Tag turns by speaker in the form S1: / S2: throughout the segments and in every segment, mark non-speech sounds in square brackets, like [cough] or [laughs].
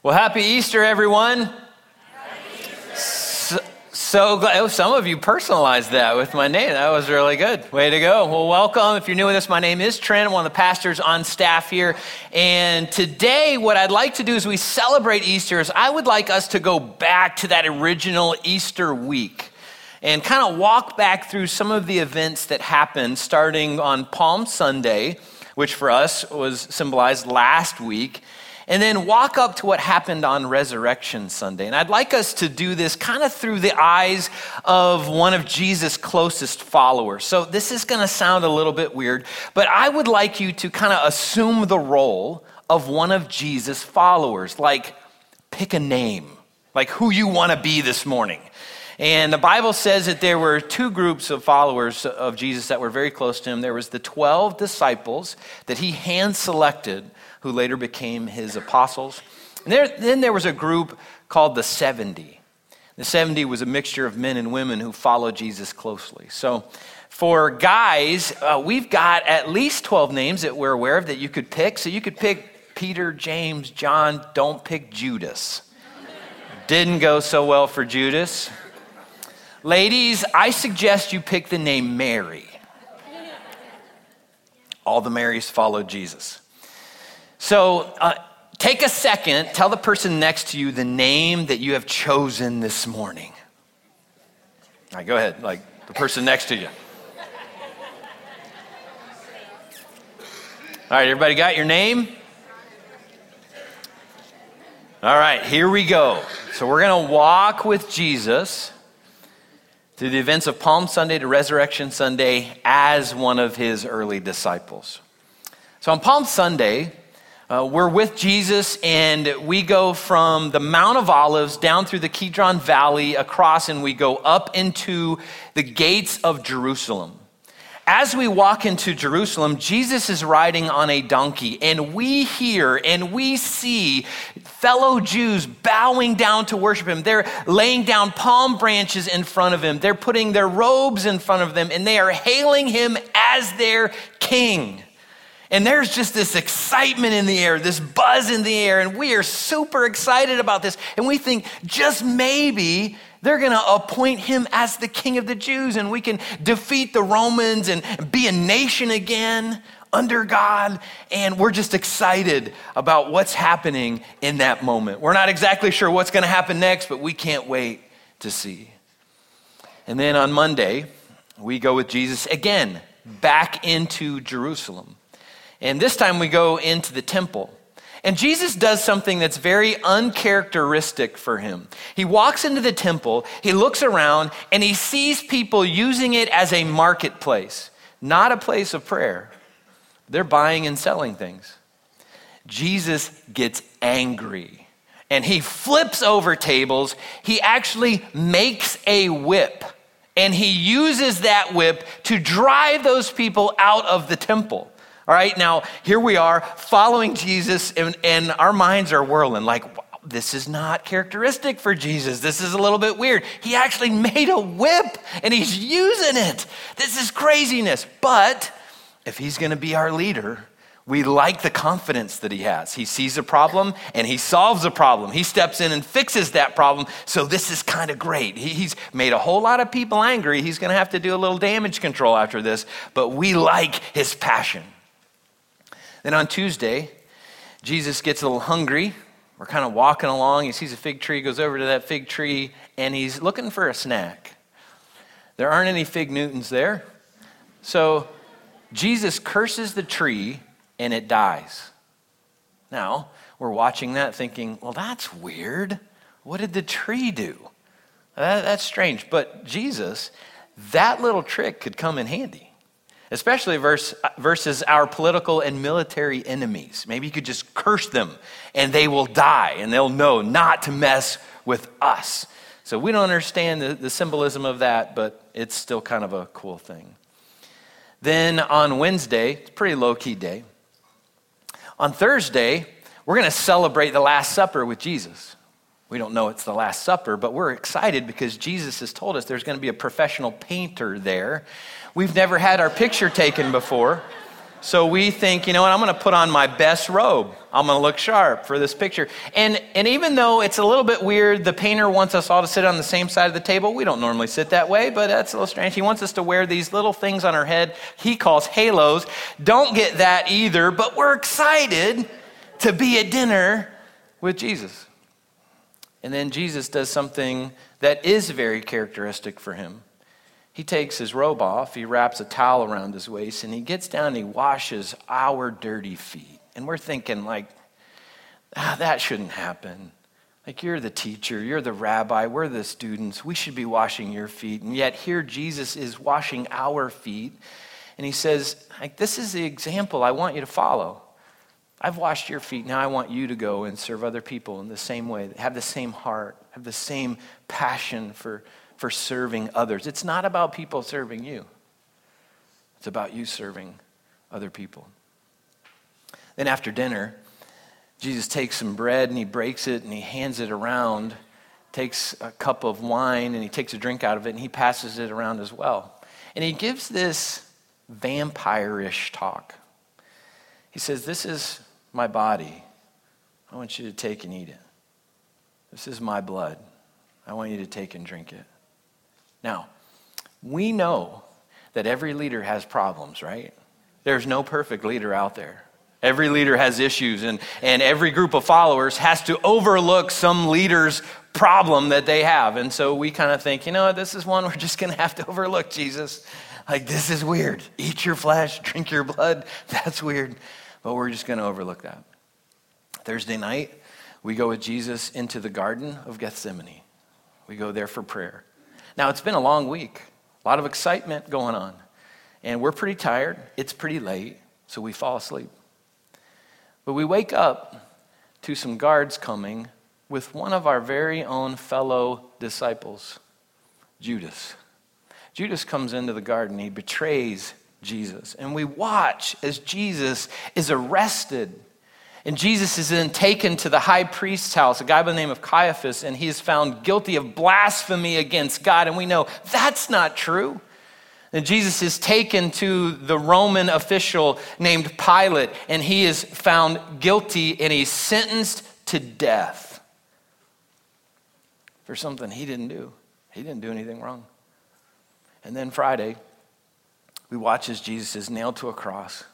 S1: Well, happy Easter, everyone. So, so glad. Oh, some of you personalized that with my name. That was really good. Way to go. Well, welcome. If you're new with us, my name is Trent. I'm one of the pastors on staff here. And today, what I'd like to do as we celebrate Easter is I would like us to go back to that original Easter week and kind of walk back through some of the events that happened starting on Palm Sunday, which for us was symbolized last week and then walk up to what happened on Resurrection Sunday. And I'd like us to do this kind of through the eyes of one of Jesus' closest followers. So this is going to sound a little bit weird, but I would like you to kind of assume the role of one of Jesus' followers, like pick a name, like who you want to be this morning. And the Bible says that there were two groups of followers of Jesus that were very close to him. There was the 12 disciples that he hand selected who later became his apostles. And there, then there was a group called the 70. The 70 was a mixture of men and women who followed Jesus closely. So for guys, uh, we've got at least 12 names that we're aware of that you could pick. So you could pick Peter, James, John. Don't pick Judas. Didn't go so well for Judas. Ladies, I suggest you pick the name Mary. All the Marys followed Jesus. So uh, take a second, tell the person next to you the name that you have chosen this morning. All right, go ahead, like the person next to you. All right, everybody got your name? All right, here we go. So we're going to walk with Jesus through the events of Palm Sunday to Resurrection Sunday as one of his early disciples. So on Palm Sunday, uh, we're with Jesus, and we go from the Mount of Olives down through the Kidron Valley across, and we go up into the gates of Jerusalem. As we walk into Jerusalem, Jesus is riding on a donkey, and we hear and we see fellow Jews bowing down to worship him. They're laying down palm branches in front of him, they're putting their robes in front of them, and they are hailing him as their king. And there's just this excitement in the air, this buzz in the air, and we are super excited about this. And we think just maybe they're going to appoint him as the king of the Jews and we can defeat the Romans and be a nation again under God. And we're just excited about what's happening in that moment. We're not exactly sure what's going to happen next, but we can't wait to see. And then on Monday, we go with Jesus again back into Jerusalem. And this time we go into the temple. And Jesus does something that's very uncharacteristic for him. He walks into the temple, he looks around, and he sees people using it as a marketplace, not a place of prayer. They're buying and selling things. Jesus gets angry and he flips over tables. He actually makes a whip and he uses that whip to drive those people out of the temple. All right, now here we are following Jesus, and, and our minds are whirling like, this is not characteristic for Jesus. This is a little bit weird. He actually [laughs] made a whip and he's using it. This is craziness. But if he's going to be our leader, we like the confidence that he has. He sees a problem and he solves a problem. He steps in and fixes that problem. So this is kind of great. He's made a whole lot of people angry. He's going to have to do a little damage control after this, but we like his passion. Then on Tuesday, Jesus gets a little hungry. We're kind of walking along. He sees a fig tree, goes over to that fig tree, and he's looking for a snack. There aren't any fig Newtons there. So Jesus curses the tree and it dies. Now, we're watching that thinking, well, that's weird. What did the tree do? That, that's strange. But Jesus, that little trick could come in handy especially verse, versus our political and military enemies. Maybe you could just curse them and they will die and they'll know not to mess with us. So we don't understand the, the symbolism of that, but it's still kind of a cool thing. Then on Wednesday, it's a pretty low key day. On Thursday, we're going to celebrate the Last Supper with Jesus. We don't know it's the Last Supper, but we're excited because Jesus has told us there's going to be a professional painter there We've never had our picture taken before. So we think, you know what, I'm going to put on my best robe. I'm going to look sharp for this picture. And, and even though it's a little bit weird, the painter wants us all to sit on the same side of the table. We don't normally sit that way, but that's a little strange. He wants us to wear these little things on our head he calls halos. Don't get that either, but we're excited to be at dinner with Jesus. And then Jesus does something that is very characteristic for him. He takes his robe off, he wraps a towel around his waist, and he gets down and he washes our dirty feet. And we're thinking, like, ah, that shouldn't happen. Like, you're the teacher, you're the rabbi, we're the students, we should be washing your feet. And yet, here Jesus is washing our feet. And he says, like, this is the example I want you to follow. I've washed your feet. Now I want you to go and serve other people in the same way, have the same heart, have the same passion for for serving others. It's not about people serving you, it's about you serving other people. Then after dinner, Jesus takes some bread and he breaks it and he hands it around, takes a cup of wine and he takes a drink out of it and he passes it around as well. And he gives this vampire ish talk. He says, This is my body. I want you to take and eat it. This is my blood. I want you to take and drink it. Now, we know that every leader has problems, right? There's no perfect leader out there. Every leader has issues, and, and every group of followers has to overlook some leader's problem that they have. And so we kind of think, you know, this is one we're just going to have to overlook, Jesus. Like, this is weird. Eat your flesh, drink your blood. [laughs] That's weird. But we're just going to overlook that. Thursday night, we go with Jesus into the Garden of Gethsemane. We go there for prayer. Now, it's been a long week, a lot of excitement going on, and we're pretty tired. It's pretty late, so we fall asleep. But we wake up to some guards coming with one of our very own fellow disciples, Judas. Judas comes into the garden, he betrays Jesus, and we watch as Jesus is arrested and Jesus is then taken to the high priest's house, a guy by the name of Caiaphas, and he is found guilty of blasphemy against God. And we know that's not true. And Jesus is taken to the Roman official named Pilate, and he is found guilty and he's sentenced to death for something he didn't do. He didn't do anything wrong. And then Friday, we watch as Jesus is nailed to a cross.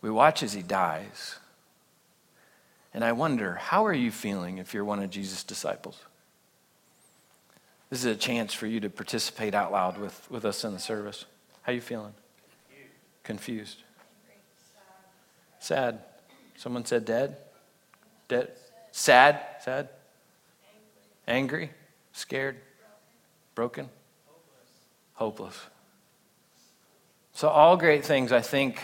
S1: We watch as he dies. And I wonder, how are you feeling if you're one of Jesus' disciples? This is a chance for you to participate out loud with, with us in the service. How are you feeling? Confused. Sad. Someone said dead? Dead? Sad? Sad? Angry? Scared? Broken? Hopeless. So, all great things I think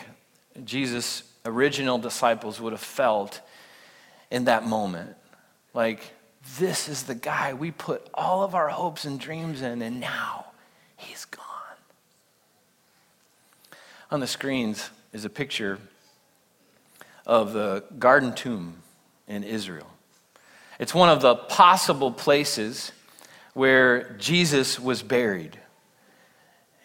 S1: Jesus' original disciples would have felt in that moment. Like, this is the guy we put all of our hopes and dreams in, and now he's gone. On the screens is a picture of the Garden Tomb in Israel. It's one of the possible places where Jesus was buried.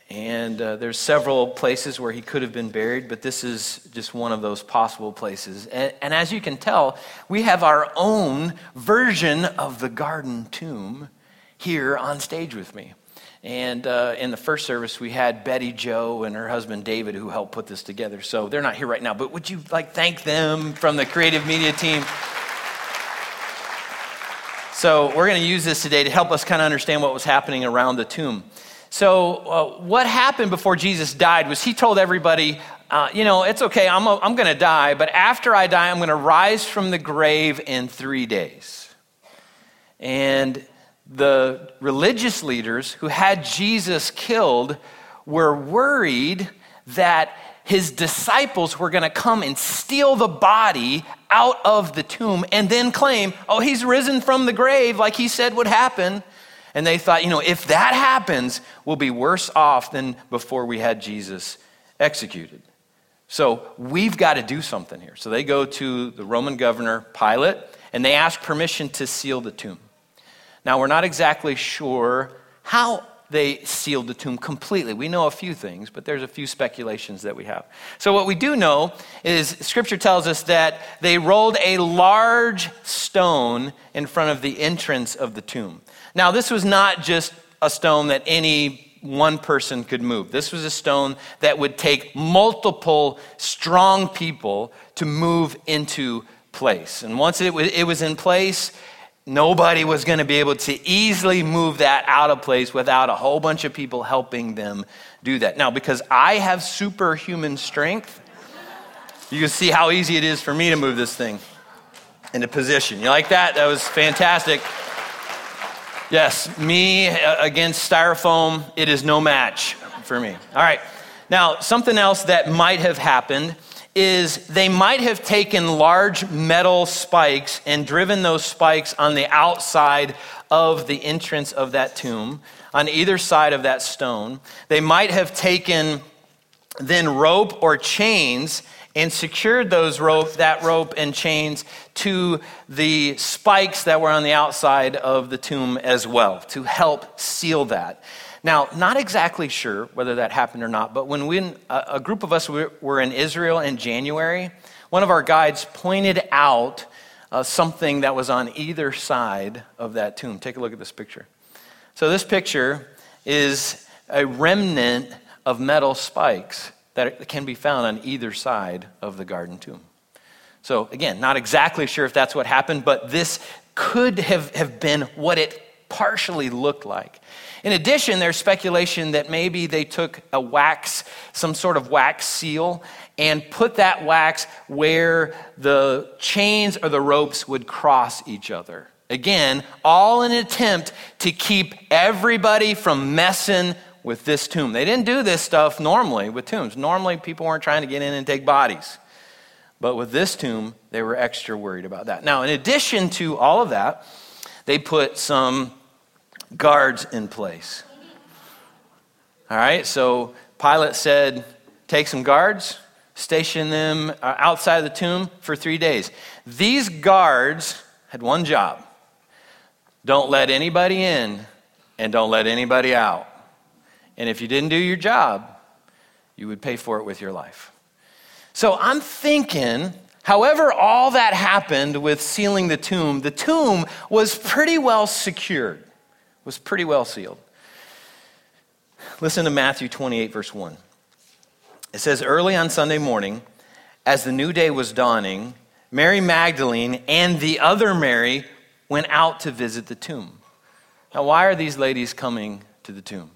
S1: And uh, there's several places where he could have been buried, but this is just one of those possible places. And, and as you can tell, we have our own version of the garden tomb here on stage with me. And uh, in the first service, we had Betty Joe and her husband David who helped put this together. So they're not here right now, but would you like thank them from the creative media team? So we're going to use this today to help us kind of understand what was happening around the tomb. So, uh, what happened before Jesus died was he told everybody, uh, you know, it's okay, I'm, I'm going to die, but after I die, I'm going to rise from the grave in three days. And the religious leaders who had Jesus killed were worried that his disciples were going to come and steal the body out of the tomb and then claim, oh, he's risen from the grave like he said would happen. And they thought, you know, if that happens, we'll be worse off than before we had Jesus executed. So we've got to do something here. So they go to the Roman governor, Pilate, and they ask permission to seal the tomb. Now, we're not exactly sure how they sealed the tomb completely. We know a few things, but there's a few speculations that we have. So, what we do know is scripture tells us that they rolled a large stone in front of the entrance of the tomb. Now, this was not just a stone that any one person could move. This was a stone that would take multiple strong people to move into place. And once it was, in place, nobody was going to be able to easily move that out of place without a whole bunch of people helping them do that. Now, because I have superhuman strength, you can see how easy it is for me to move this thing into position. You like that? That was fantastic. Yes, me uh, against styrofoam, it is no match for me. All right. Now, something else that might have happened is they might have taken large metal spikes and driven those spikes on the outside of the entrance of that tomb, on either side of that stone. They might have taken then rope or chains and secured those rope, that rope and chains to the spikes that were on the outside of the tomb as well to help seal that. Now, not exactly sure whether that happened or not, but when we, a group of us were in Israel in January, one of our guides pointed out uh, something that was on either side of that tomb. Take a look at this picture. So, this picture is a remnant of metal spikes that can be found on either side of the garden tomb. So, again, not exactly sure if that's what happened, but this could have, have been what it partially looked like. In addition, there's speculation that maybe they took a wax, some sort of wax seal, and put that wax where the chains or the ropes would cross each other. Again, all in an attempt to keep everybody from messing with this tomb. They didn't do this stuff normally with tombs. Normally, people weren't trying to get in and take bodies. But with this tomb, they were extra worried about that. Now, in addition to all of that, they put some guards in place. All right, so Pilate said, Take some guards, station them uh, outside of the tomb for three days. These guards had one job don't let anybody in and don't let anybody out. And if you didn't do your job, you would pay for it with your life. So I'm thinking, however, all that happened with sealing the tomb, the tomb was pretty well secured, was pretty well sealed. Listen to Matthew 28, verse 1. It says, Early on Sunday morning, as the new day was dawning, Mary Magdalene and the other Mary went out to visit the tomb. Now, why are these ladies coming to the tomb?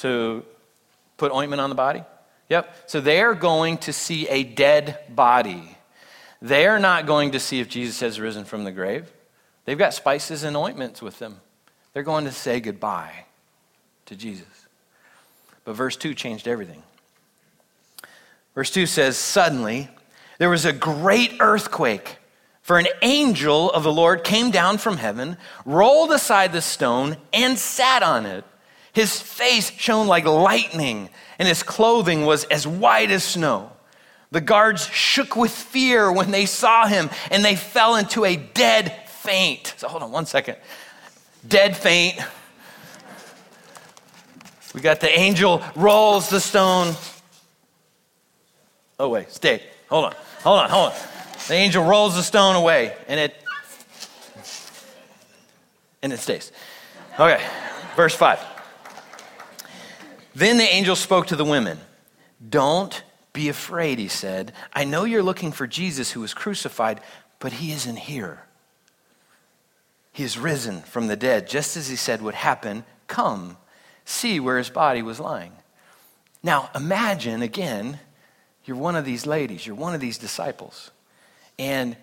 S1: To put ointment on the body? Yep. So they are going to see a dead body. They are not going to see if Jesus has risen from the grave. They've got spices and ointments with them. They're going to say goodbye to Jesus. But verse 2 changed everything. Verse 2 says, Suddenly there was a great earthquake, for an angel of the Lord came down from heaven, rolled aside the stone, and sat on it. His face shone like lightning, and his clothing was as white as snow. The guards shook with fear when they saw him, and they fell into a dead faint. So hold on one second. Dead faint. We got the angel rolls the stone. Oh, wait, stay. Hold on, hold on, hold on. The angel rolls the stone away, and it and it stays. Okay, verse 5. Then the angel spoke to the women. Don't be afraid, he said. I know you're looking for Jesus who was crucified, but he isn't here. He is risen from the dead, just as he said would happen. Come, see where his body was lying. Now, imagine again, you're one of these ladies, you're one of these disciples, and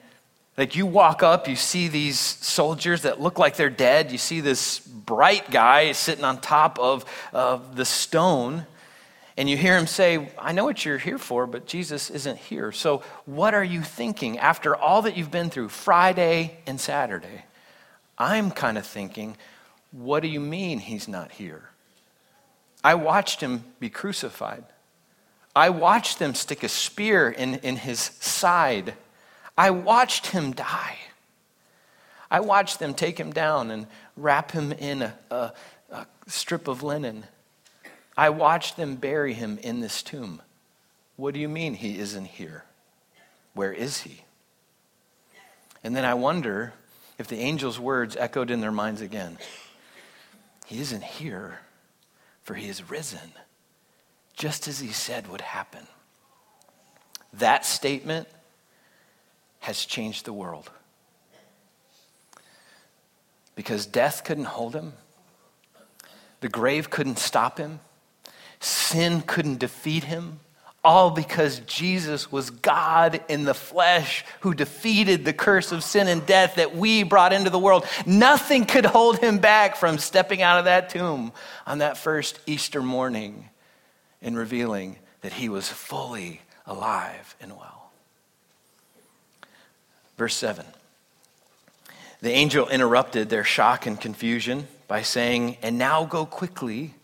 S1: like you walk up, you see these soldiers that look like they're dead. You see this bright guy sitting on top of, of the stone. And you hear him say, I know what you're here for, but Jesus isn't here. So, what are you thinking after all that you've been through Friday and Saturday? I'm kind of thinking, what do you mean he's not here? I watched him be crucified. I watched them stick a spear in, in his side. I watched him die. I watched them take him down and wrap him in a, a, a strip of linen. I watched them bury him in this tomb. What do you mean he isn't here? Where is he? And then I wonder if the angel's words echoed in their minds again. He isn't here, for he is risen, just as he said would happen. That statement has changed the world. Because death couldn't hold him, the grave couldn't stop him, sin couldn't defeat him, all because Jesus was God in the flesh who defeated the curse of sin and death that we brought into the world. Nothing could hold him back from stepping out of that tomb on that first Easter morning and revealing that he was fully alive and well. Verse 7. The angel interrupted their shock and confusion by saying, And now go quickly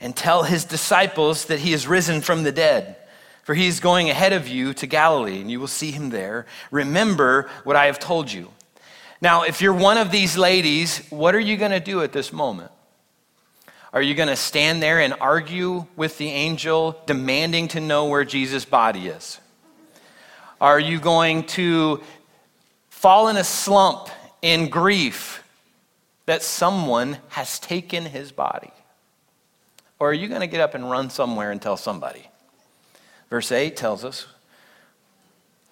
S1: and tell his disciples that he is risen from the dead. For he is going ahead of you to Galilee, and you will see him there. Remember what I have told you. Now, if you're one of these ladies, what are you going to do at this moment? Are you going to stand there and argue with the angel, demanding to know where Jesus' body is? Are you going to fall in a slump in grief that someone has taken his body? Or are you going to get up and run somewhere and tell somebody? Verse 8 tells us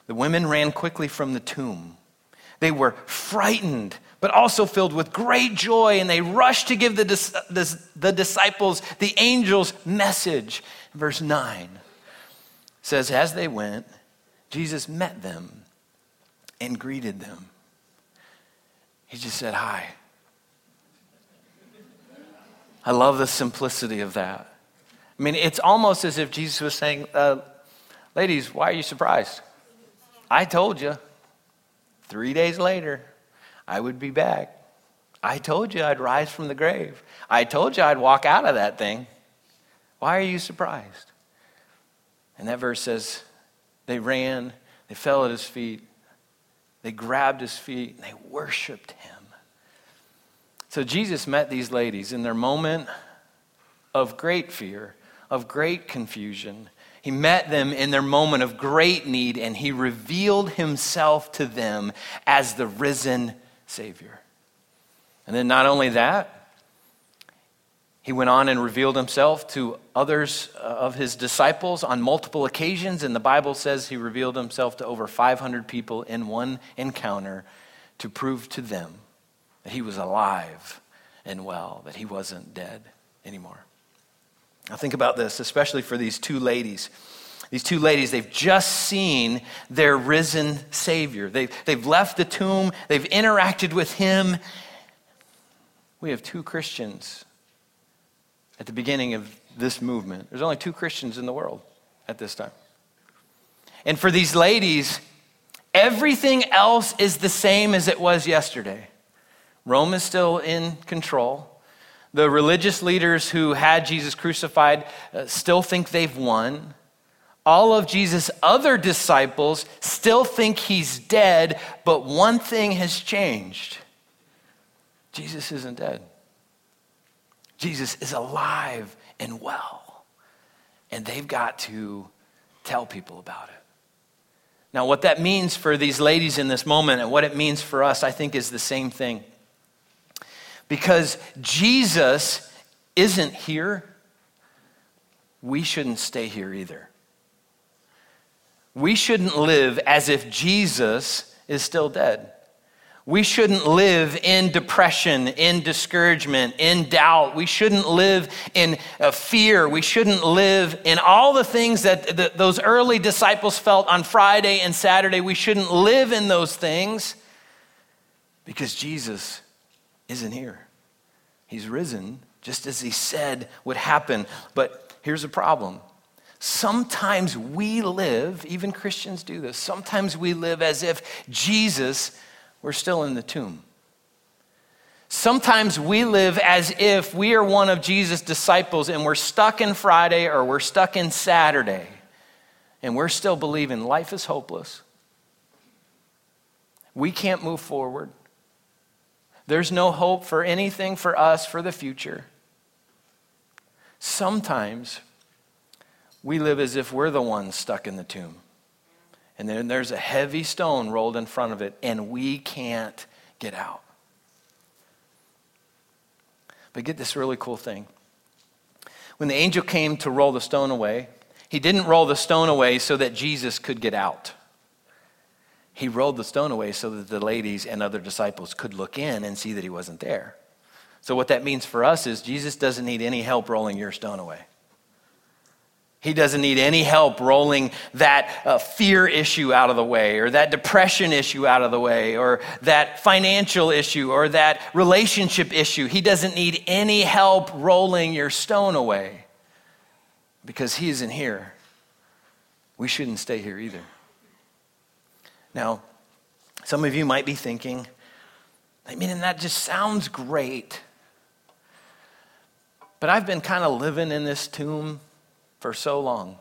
S1: the women ran quickly from the tomb. They were frightened, but also filled with great joy, and they rushed to give the, the, the disciples the angel's message. Verse 9 says, As they went, Jesus met them and greeted them. He just said, Hi. I love the simplicity of that. I mean, it's almost as if Jesus was saying, uh, Ladies, why are you surprised? I told you. Three days later, I would be back. I told you I'd rise from the grave. I told you I'd walk out of that thing. Why are you surprised? And that verse says, They ran, they fell at his feet, they grabbed his feet, and they worshiped him. So Jesus met these ladies in their moment of great fear of great confusion. He met them in their moment of great need and he revealed himself to them as the risen Savior. And then, not only that, he went on and revealed himself to others uh, of his disciples on multiple occasions. And the Bible says he revealed himself to over 500 people in one encounter to prove to them that he was alive and well, that he wasn't dead anymore. Now, think about this, especially for these two ladies. These two ladies, they've just seen their risen Savior. They've, they've left the tomb, they've interacted with Him. We have two Christians at the beginning of this movement. There's only two Christians in the world at this time. And for these ladies, everything else is the same as it was yesterday. Rome is still in control. The religious leaders who had Jesus crucified uh, still think they've won. All of Jesus' other disciples still think he's dead, but one thing has changed Jesus isn't dead. Jesus is alive and well. And they've got to tell people about it. Now, what that means for these ladies in this moment and what it means for us, I think, is the same thing because Jesus isn't here, we shouldn't stay here either. We shouldn't live as if Jesus is still dead. We shouldn't live in depression, in discouragement, in doubt. We shouldn't live in uh, fear. We shouldn't live in all the things that the, those early disciples felt on Friday and Saturday. We shouldn't live in those things because Jesus isn't here. He's risen, just as he said would happen. But here's a problem. Sometimes we live, even Christians do this, sometimes we live as if Jesus were still in the tomb. Sometimes we live as if we are one of Jesus' disciples and we're stuck in Friday or we're stuck in Saturday and we're still believing life is hopeless. We can't move forward. There's no hope for anything for us for the future. Sometimes we live as if we're the ones stuck in the tomb. And then there's a heavy stone rolled in front of it, and we can't get out. But get this really cool thing. When the angel came to roll the stone away, he didn't roll the stone away so that Jesus could get out. He rolled the stone away so that the ladies and other disciples could look in and see that he wasn't there. So, what that means for us is Jesus doesn't need any help rolling your stone away. He doesn't need any help rolling that uh, fear issue out of the way, or that depression issue out of the way, or that financial issue, or that relationship issue. He doesn't need any help rolling your stone away because He isn't here. We shouldn't stay here either. Now, some of you might be thinking, I mean, and that just sounds great. But I've been kind of living in this tomb for so long.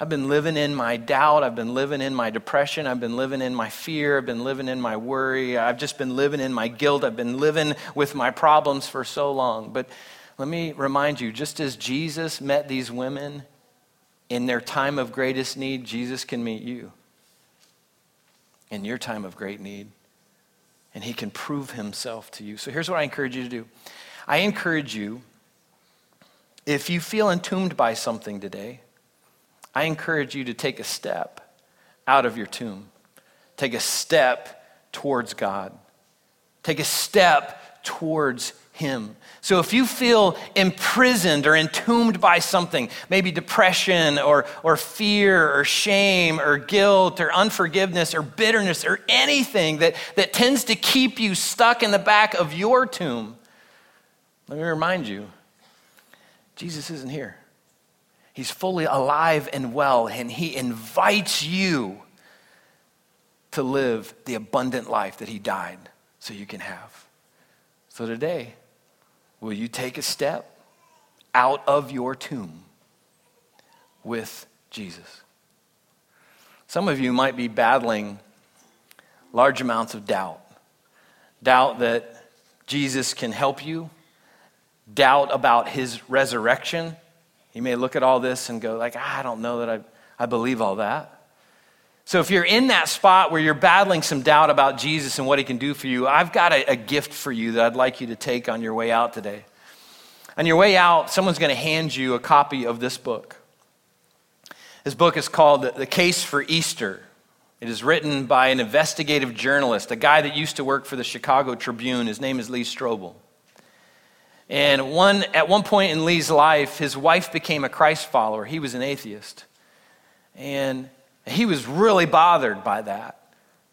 S1: I've been living in my doubt. I've been living in my depression. I've been living in my fear. I've been living in my worry. I've just been living in my guilt. I've been living with my problems for so long. But let me remind you just as Jesus met these women in their time of greatest need, Jesus can meet you in your time of great need. And he can prove himself to you. So here's what I encourage you to do I encourage you if you feel entombed by something today, I encourage you to take a step out of your tomb. Take a step towards God. Take a step towards Him. So if you feel imprisoned or entombed by something, maybe depression or, or fear or shame or guilt or unforgiveness or bitterness or anything that, that tends to keep you stuck in the back of your tomb, let me remind you Jesus isn't here. He's fully alive and well, and He invites you to live the abundant life that He died so you can have. So today, will you take a step out of your tomb with Jesus? Some of you might be battling large amounts of doubt doubt that Jesus can help you doubt about his resurrection. You may look at all this and go like, ah, I don't know that I, I believe all that. So if you're in that spot where you're battling some doubt about Jesus and what he can do for you, I've got a, a gift for you that I'd like you to take on your way out today. On your way out, someone's going to hand you a copy of this book. This book is called The Case for Easter. It is written by an investigative journalist, a guy that used to work for the Chicago Tribune. His name is Lee Strobel. And one, at one point in Lee's life, his wife became a Christ follower. He was an atheist. And he was really bothered by that.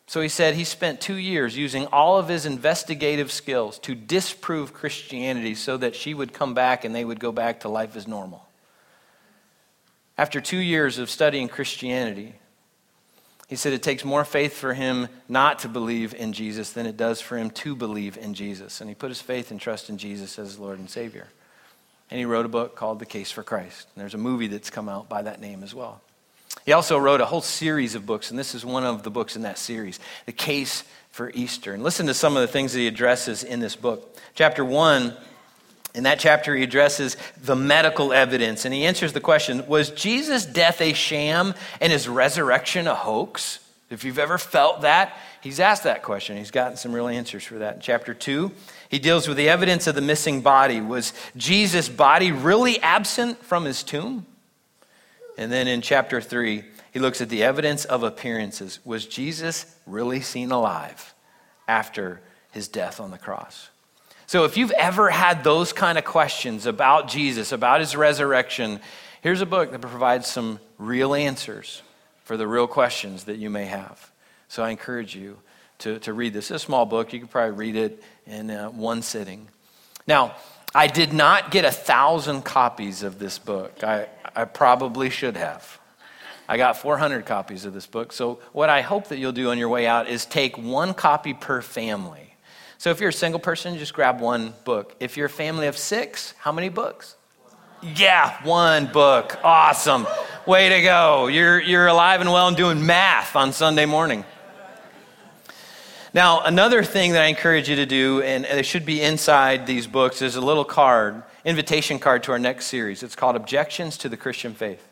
S1: So he said he spent two years using all of his investigative skills to disprove Christianity so that she would come back and they would go back to life as normal. After two years of studying Christianity, he said it takes more faith for him not to believe in Jesus than it does for him to believe in Jesus. And he put his faith and trust in Jesus as Lord and Savior. And he wrote a book called The Case for Christ. And there's a movie that's come out by that name as well. He also wrote a whole series of books, and this is one of the books in that series The Case for Easter. And listen to some of the things that he addresses in this book. Chapter 1 in that chapter, he addresses the medical evidence and he answers the question Was Jesus' death a sham and his resurrection a hoax? If you've ever felt that, he's asked that question. He's gotten some real answers for that. In chapter 2, he deals with the evidence of the missing body. Was Jesus' body really absent from his tomb? And then in chapter 3, he looks at the evidence of appearances. Was Jesus really seen alive after his death on the cross? So if you've ever had those kind of questions about Jesus, about his resurrection, here's a book that provides some real answers for the real questions that you may have. So I encourage you to, to read this. It's a small book. You could probably read it in uh, one sitting. Now, I did not get a thousand copies of this book. I, I probably should have. I got 400 copies of this book. So, what I hope that you'll do on your way out is take one copy per family. So if you're a single person, just grab one book. If you're a family of six, how many books? Yeah, one book. Awesome. Way to go. You're, you're alive and well and doing math on Sunday morning. Now, another thing that I encourage you to do, and it should be inside these books, is a little card, invitation card to our next series. It's called Objections to the Christian Faith.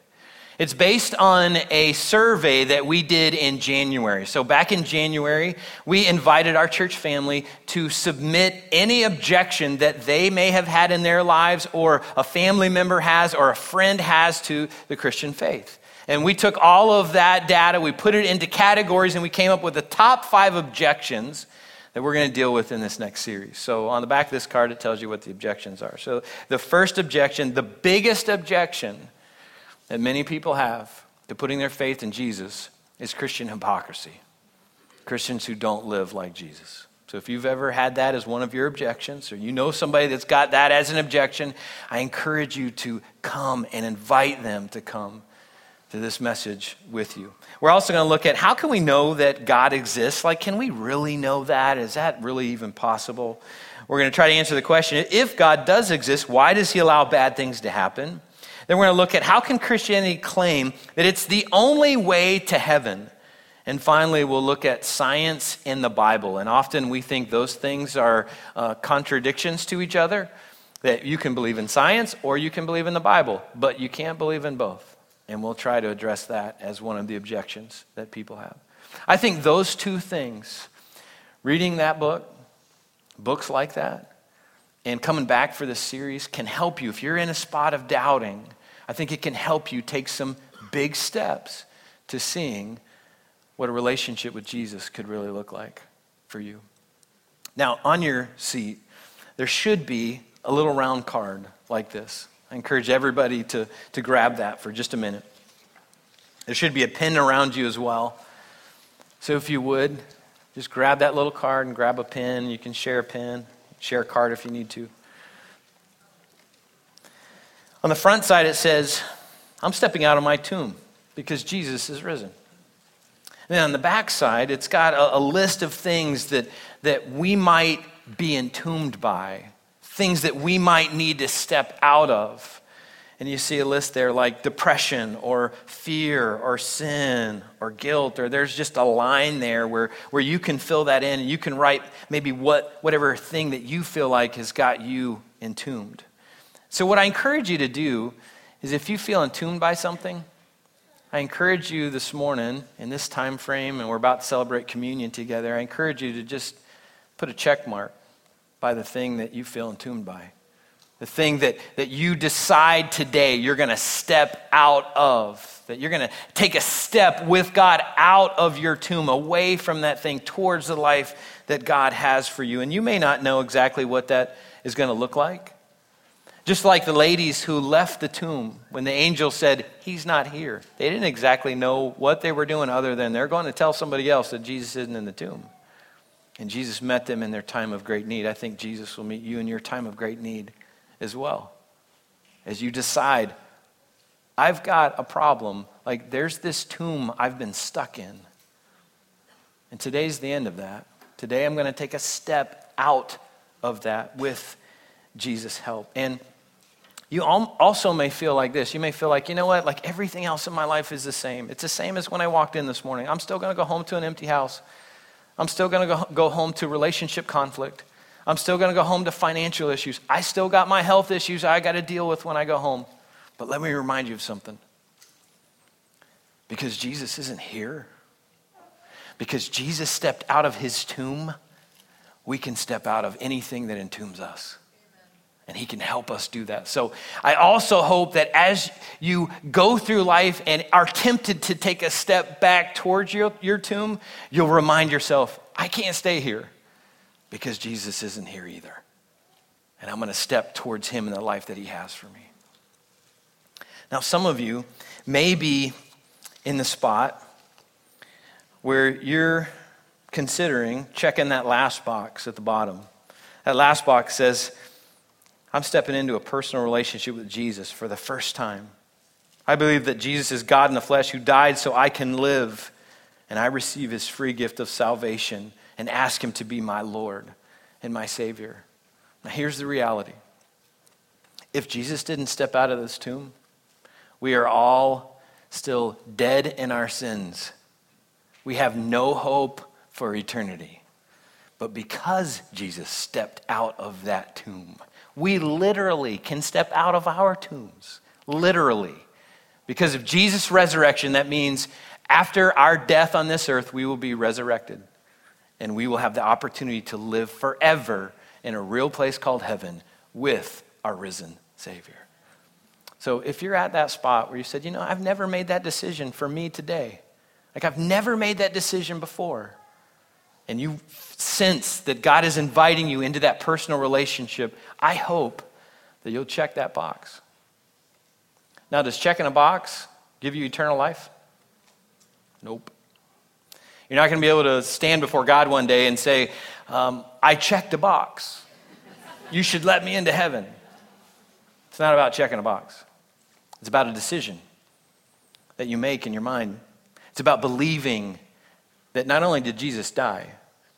S1: It's based on a survey that we did in January. So, back in January, we invited our church family to submit any objection that they may have had in their lives, or a family member has, or a friend has to the Christian faith. And we took all of that data, we put it into categories, and we came up with the top five objections that we're going to deal with in this next series. So, on the back of this card, it tells you what the objections are. So, the first objection, the biggest objection, that many people have to putting their faith in Jesus is Christian hypocrisy. Christians who don't live like Jesus. So if you've ever had that as one of your objections, or you know somebody that's got that as an objection, I encourage you to come and invite them to come to this message with you. We're also going to look at how can we know that God exists? Like, can we really know that? Is that really even possible? We're going to try to answer the question if God does exist, why does he allow bad things to happen? Then we're going to look at how can Christianity claim that it's the only way to heaven? And finally, we'll look at science in the Bible. And often we think those things are uh, contradictions to each other, that you can believe in science or you can believe in the Bible, but you can't believe in both. And we'll try to address that as one of the objections that people have. I think those two things, reading that book, books like that, and coming back for this series can help you. If you're in a spot of doubting, I think it can help you take some big steps to seeing what a relationship with Jesus could really look like for you. Now, on your seat, there should be a little round card like this. I encourage everybody to, to grab that for just a minute. There should be a pin around you as well. So if you would, just grab that little card and grab a pin. You can share a pin. Share a card if you need to. On the front side, it says, I'm stepping out of my tomb because Jesus is risen. And then on the back side, it's got a, a list of things that, that we might be entombed by, things that we might need to step out of. And you see a list there like depression or fear or sin or guilt, or there's just a line there where, where you can fill that in and you can write maybe what, whatever thing that you feel like has got you entombed. So, what I encourage you to do is if you feel entombed by something, I encourage you this morning in this time frame, and we're about to celebrate communion together, I encourage you to just put a check mark by the thing that you feel entombed by the thing that, that you decide today you're going to step out of, that you're going to take a step with God out of your tomb, away from that thing, towards the life that God has for you. And you may not know exactly what that is going to look like. Just like the ladies who left the tomb when the angel said, He's not here. They didn't exactly know what they were doing other than they're going to tell somebody else that Jesus isn't in the tomb. And Jesus met them in their time of great need. I think Jesus will meet you in your time of great need as well. As you decide, I've got a problem, like there's this tomb I've been stuck in. And today's the end of that. Today I'm going to take a step out of that with Jesus' help. And you also may feel like this. You may feel like, you know what, like everything else in my life is the same. It's the same as when I walked in this morning. I'm still going to go home to an empty house. I'm still going to go home to relationship conflict. I'm still going to go home to financial issues. I still got my health issues I got to deal with when I go home. But let me remind you of something. Because Jesus isn't here, because Jesus stepped out of his tomb, we can step out of anything that entombs us. And he can help us do that. So I also hope that as you go through life and are tempted to take a step back towards your, your tomb, you'll remind yourself, I can't stay here because Jesus isn't here either. And I'm going to step towards him in the life that he has for me. Now, some of you may be in the spot where you're considering checking that last box at the bottom. That last box says, I'm stepping into a personal relationship with Jesus for the first time. I believe that Jesus is God in the flesh who died so I can live, and I receive his free gift of salvation and ask Him to be my Lord and my Savior. Now, here's the reality if Jesus didn't step out of this tomb, we are all still dead in our sins. We have no hope for eternity. but because Jesus stepped out of that tomb. We literally can step out of our tombs. Literally. Because of Jesus' resurrection, that means after our death on this earth, we will be resurrected. And we will have the opportunity to live forever in a real place called heaven with our risen Savior. So if you're at that spot where you said, you know, I've never made that decision for me today, like I've never made that decision before, and you sense that God is inviting you into that personal relationship, I hope that you'll check that box. Now, does checking a box give you eternal life? Nope. You're not going to be able to stand before God one day and say, um, I checked a box. You should let me into heaven. It's not about checking a box, it's about a decision that you make in your mind. It's about believing that not only did Jesus die,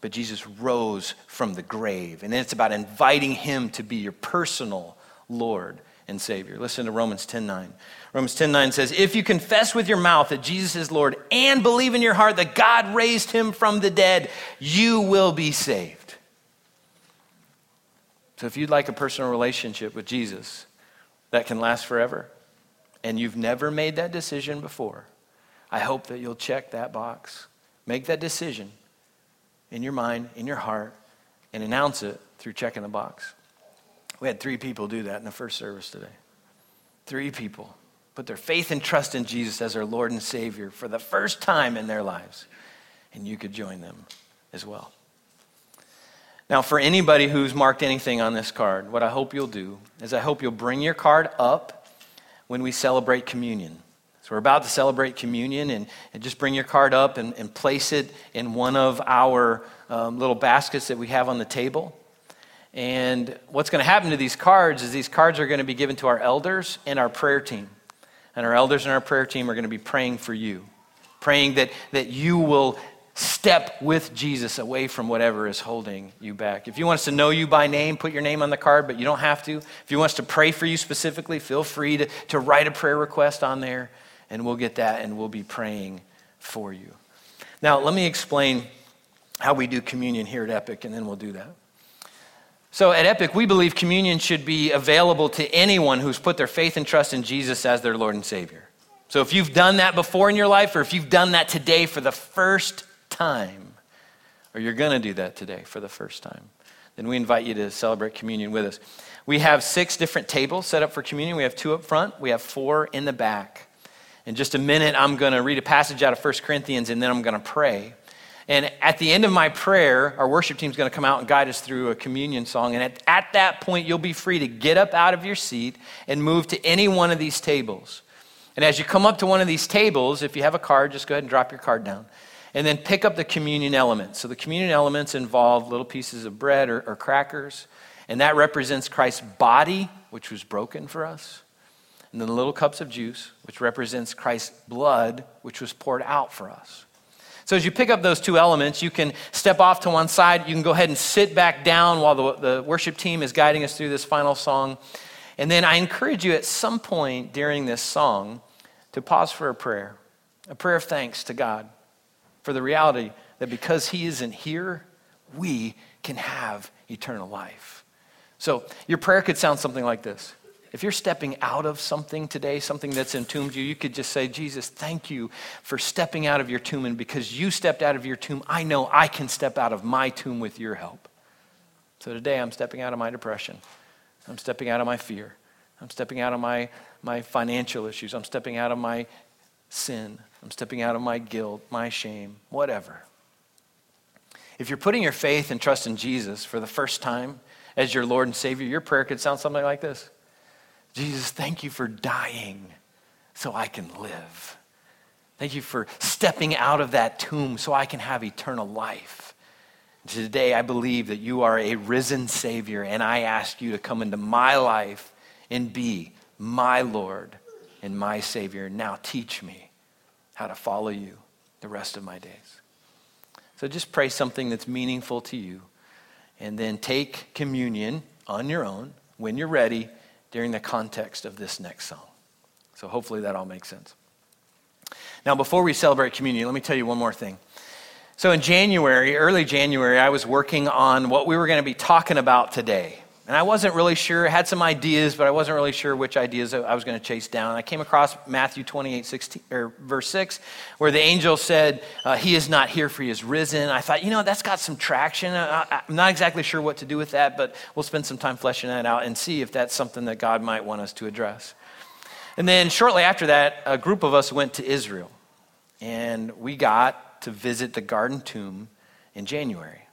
S1: but Jesus rose from the grave. And it's about inviting him to be your personal Lord and Savior. Listen to Romans 10:9. Romans 10:9 says, "If you confess with your mouth that Jesus is Lord and believe in your heart that God raised him from the dead, you will be saved." So if you'd like a personal relationship with Jesus that can last forever, and you've never made that decision before, I hope that you'll check that box. Make that decision in your mind, in your heart, and announce it through checking the box. We had three people do that in the first service today. Three people put their faith and trust in Jesus as their Lord and Savior for the first time in their lives. And you could join them as well. Now, for anybody who's marked anything on this card, what I hope you'll do is I hope you'll bring your card up when we celebrate communion. So, we're about to celebrate communion, and, and just bring your card up and, and place it in one of our um, little baskets that we have on the table. And what's going to happen to these cards is these cards are going to be given to our elders and our prayer team. And our elders and our prayer team are going to be praying for you, praying that, that you will step with Jesus away from whatever is holding you back. If you want us to know you by name, put your name on the card, but you don't have to. If you want us to pray for you specifically, feel free to, to write a prayer request on there, and we'll get that and we'll be praying for you. Now, let me explain how we do communion here at Epic, and then we'll do that. So at Epic, we believe communion should be available to anyone who's put their faith and trust in Jesus as their Lord and Savior. So if you've done that before in your life, or if you've done that today for the first time, or you're going to do that today for the first time, then we invite you to celebrate communion with us. We have six different tables set up for communion. We have two up front, we have four in the back. In just a minute, I'm going to read a passage out of 1 Corinthians, and then I'm going to pray. And at the end of my prayer, our worship team is going to come out and guide us through a communion song. And at, at that point, you'll be free to get up out of your seat and move to any one of these tables. And as you come up to one of these tables, if you have a card, just go ahead and drop your card down. And then pick up the communion elements. So the communion elements involve little pieces of bread or, or crackers. And that represents Christ's body, which was broken for us. And then the little cups of juice, which represents Christ's blood, which was poured out for us. So as you pick up those two elements, you can step off to one side. You can go ahead and sit back down while the, the worship team is guiding us through this final song. And then I encourage you at some point during this song to pause for a prayer, a prayer of thanks to God for the reality that because He isn't here, we can have eternal life. So your prayer could sound something like this if you're stepping out of something today, something that's entombed you, you could just say, Jesus, thank you for stepping out of your tomb. And because you stepped out of your tomb, I know I can step out of my tomb with your help. So today I'm stepping out of my depression. I'm stepping out of my fear. I'm stepping out of my, my financial issues. I'm stepping out of my sin. I'm stepping out of my guilt, my shame, whatever. If you're putting your faith and trust in Jesus for the first time as your Lord and Savior, your prayer could sound something like this Jesus, thank you for dying so I can live. Thank you for stepping out of that tomb so I can have eternal life. Today, I believe that you are a risen Savior, and I ask you to come into my life and be my Lord and my Savior. Now, teach me how to follow you the rest of my days. So, just pray something that's meaningful to you, and then take communion on your own when you're ready during the context of this next song. So hopefully that all makes sense. Now, before we celebrate communion, let me tell you one more thing. So, in January, early January, I was working on what we were going to be talking about today. And I wasn't really sure, I had some ideas, but I wasn't really sure which ideas I was going to chase down. I came across Matthew 28, 16, or verse 6, where the angel said, uh, He is not here, for he is risen. I thought, you know, that's got some traction. I, I'm not exactly sure what to do with that, but we'll spend some time fleshing that out and see if that's something that God might want us to address. And then shortly after that, a group of us went to Israel. And we got to visit the garden tomb in January.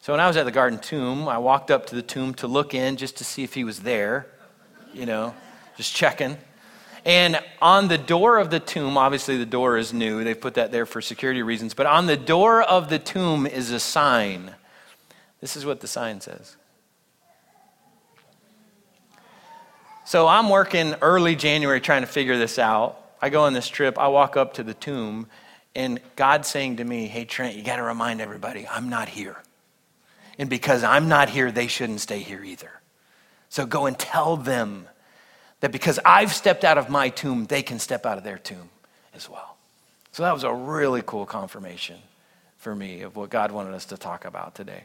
S1: So when I was at the garden tomb, I walked up to the tomb to look in just to see if he was there, you know, just checking. And on the door of the tomb, obviously the door is new, they put that there for security reasons, but on the door of the tomb is a sign. This is what the sign says. So I'm working early January trying to figure this out. I go on this trip, I walk up to the tomb, and God saying to me, Hey, Trent, you got to remind everybody, I'm not here. And because I'm not here, they shouldn't stay here either. So go and tell them that because I've stepped out of my tomb, they can step out of their tomb as well. So that was a really cool confirmation for me of what God wanted us to talk about today.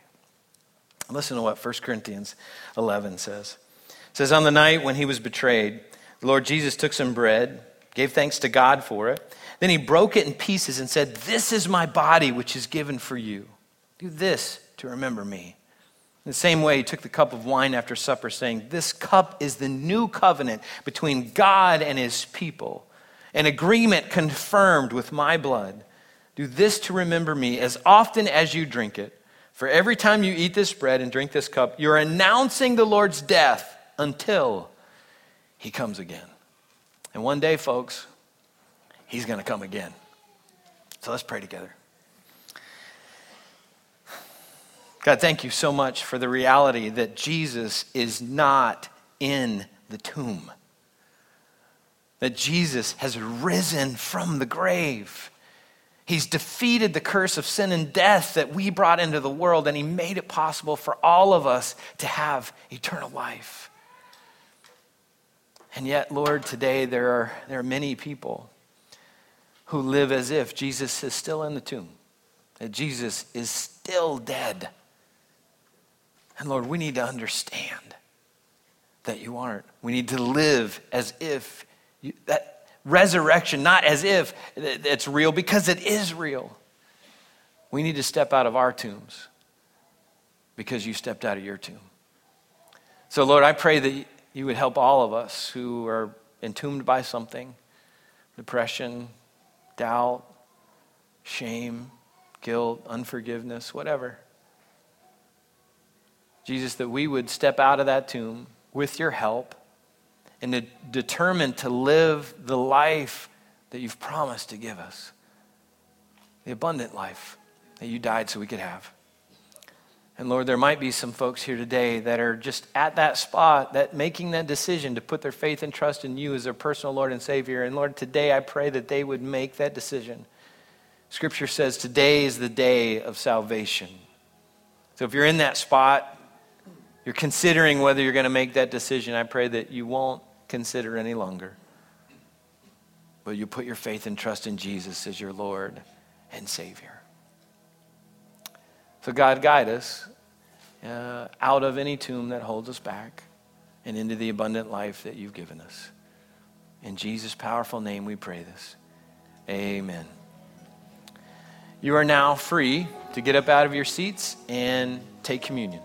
S1: Listen to what 1 Corinthians 11 says. It says, On the night when he was betrayed, the Lord Jesus took some bread, gave thanks to God for it then he broke it in pieces and said, This is my body, which is given for you. Do this to remember me. In the same way, he took the cup of wine after supper, saying, This cup is the new covenant between God and his people, an agreement confirmed with my blood. Do this to remember me as often as you drink it. For every time you eat this bread and drink this cup, you're announcing the Lord's death until he comes again. And one day, folks, He's going to come again. So let's pray together. God, thank you so much for the reality that Jesus is not in the tomb, that Jesus has risen from the grave. He's defeated the curse of sin and death that we brought into the world, and He made it possible for all of us to have eternal life. And yet, Lord, today there are, there are many people who live as if Jesus is still in the tomb, that Jesus is still dead. And Lord, we need to understand that you aren't. We need to live as if you, that resurrection, not as if it's real, because it is real. We need to step out of our tombs because you stepped out of your tomb. So, Lord, I pray that you would help all of us who are entombed by something depression, doubt, shame, guilt, unforgiveness, whatever. Jesus, that we would step out of that tomb with your help and to determine to live the life that you've promised to give us the abundant life that you died so we could have. And Lord, there might be some folks here today that are just at that spot, that making that decision to put their faith and trust in you as their personal Lord and Savior. And Lord, today I pray that they would make that decision. Scripture says today is the day of salvation. So if you're in that spot, you're considering whether you're going to make that decision, I pray that you won't consider any longer. But you put your faith and trust in Jesus as your Lord and Savior. So, God, guide us uh, out of any tomb that holds us back and into the abundant life that you've given us. In Jesus' powerful name, we pray this. Amen. You are now free to get up out of your seats and take communion.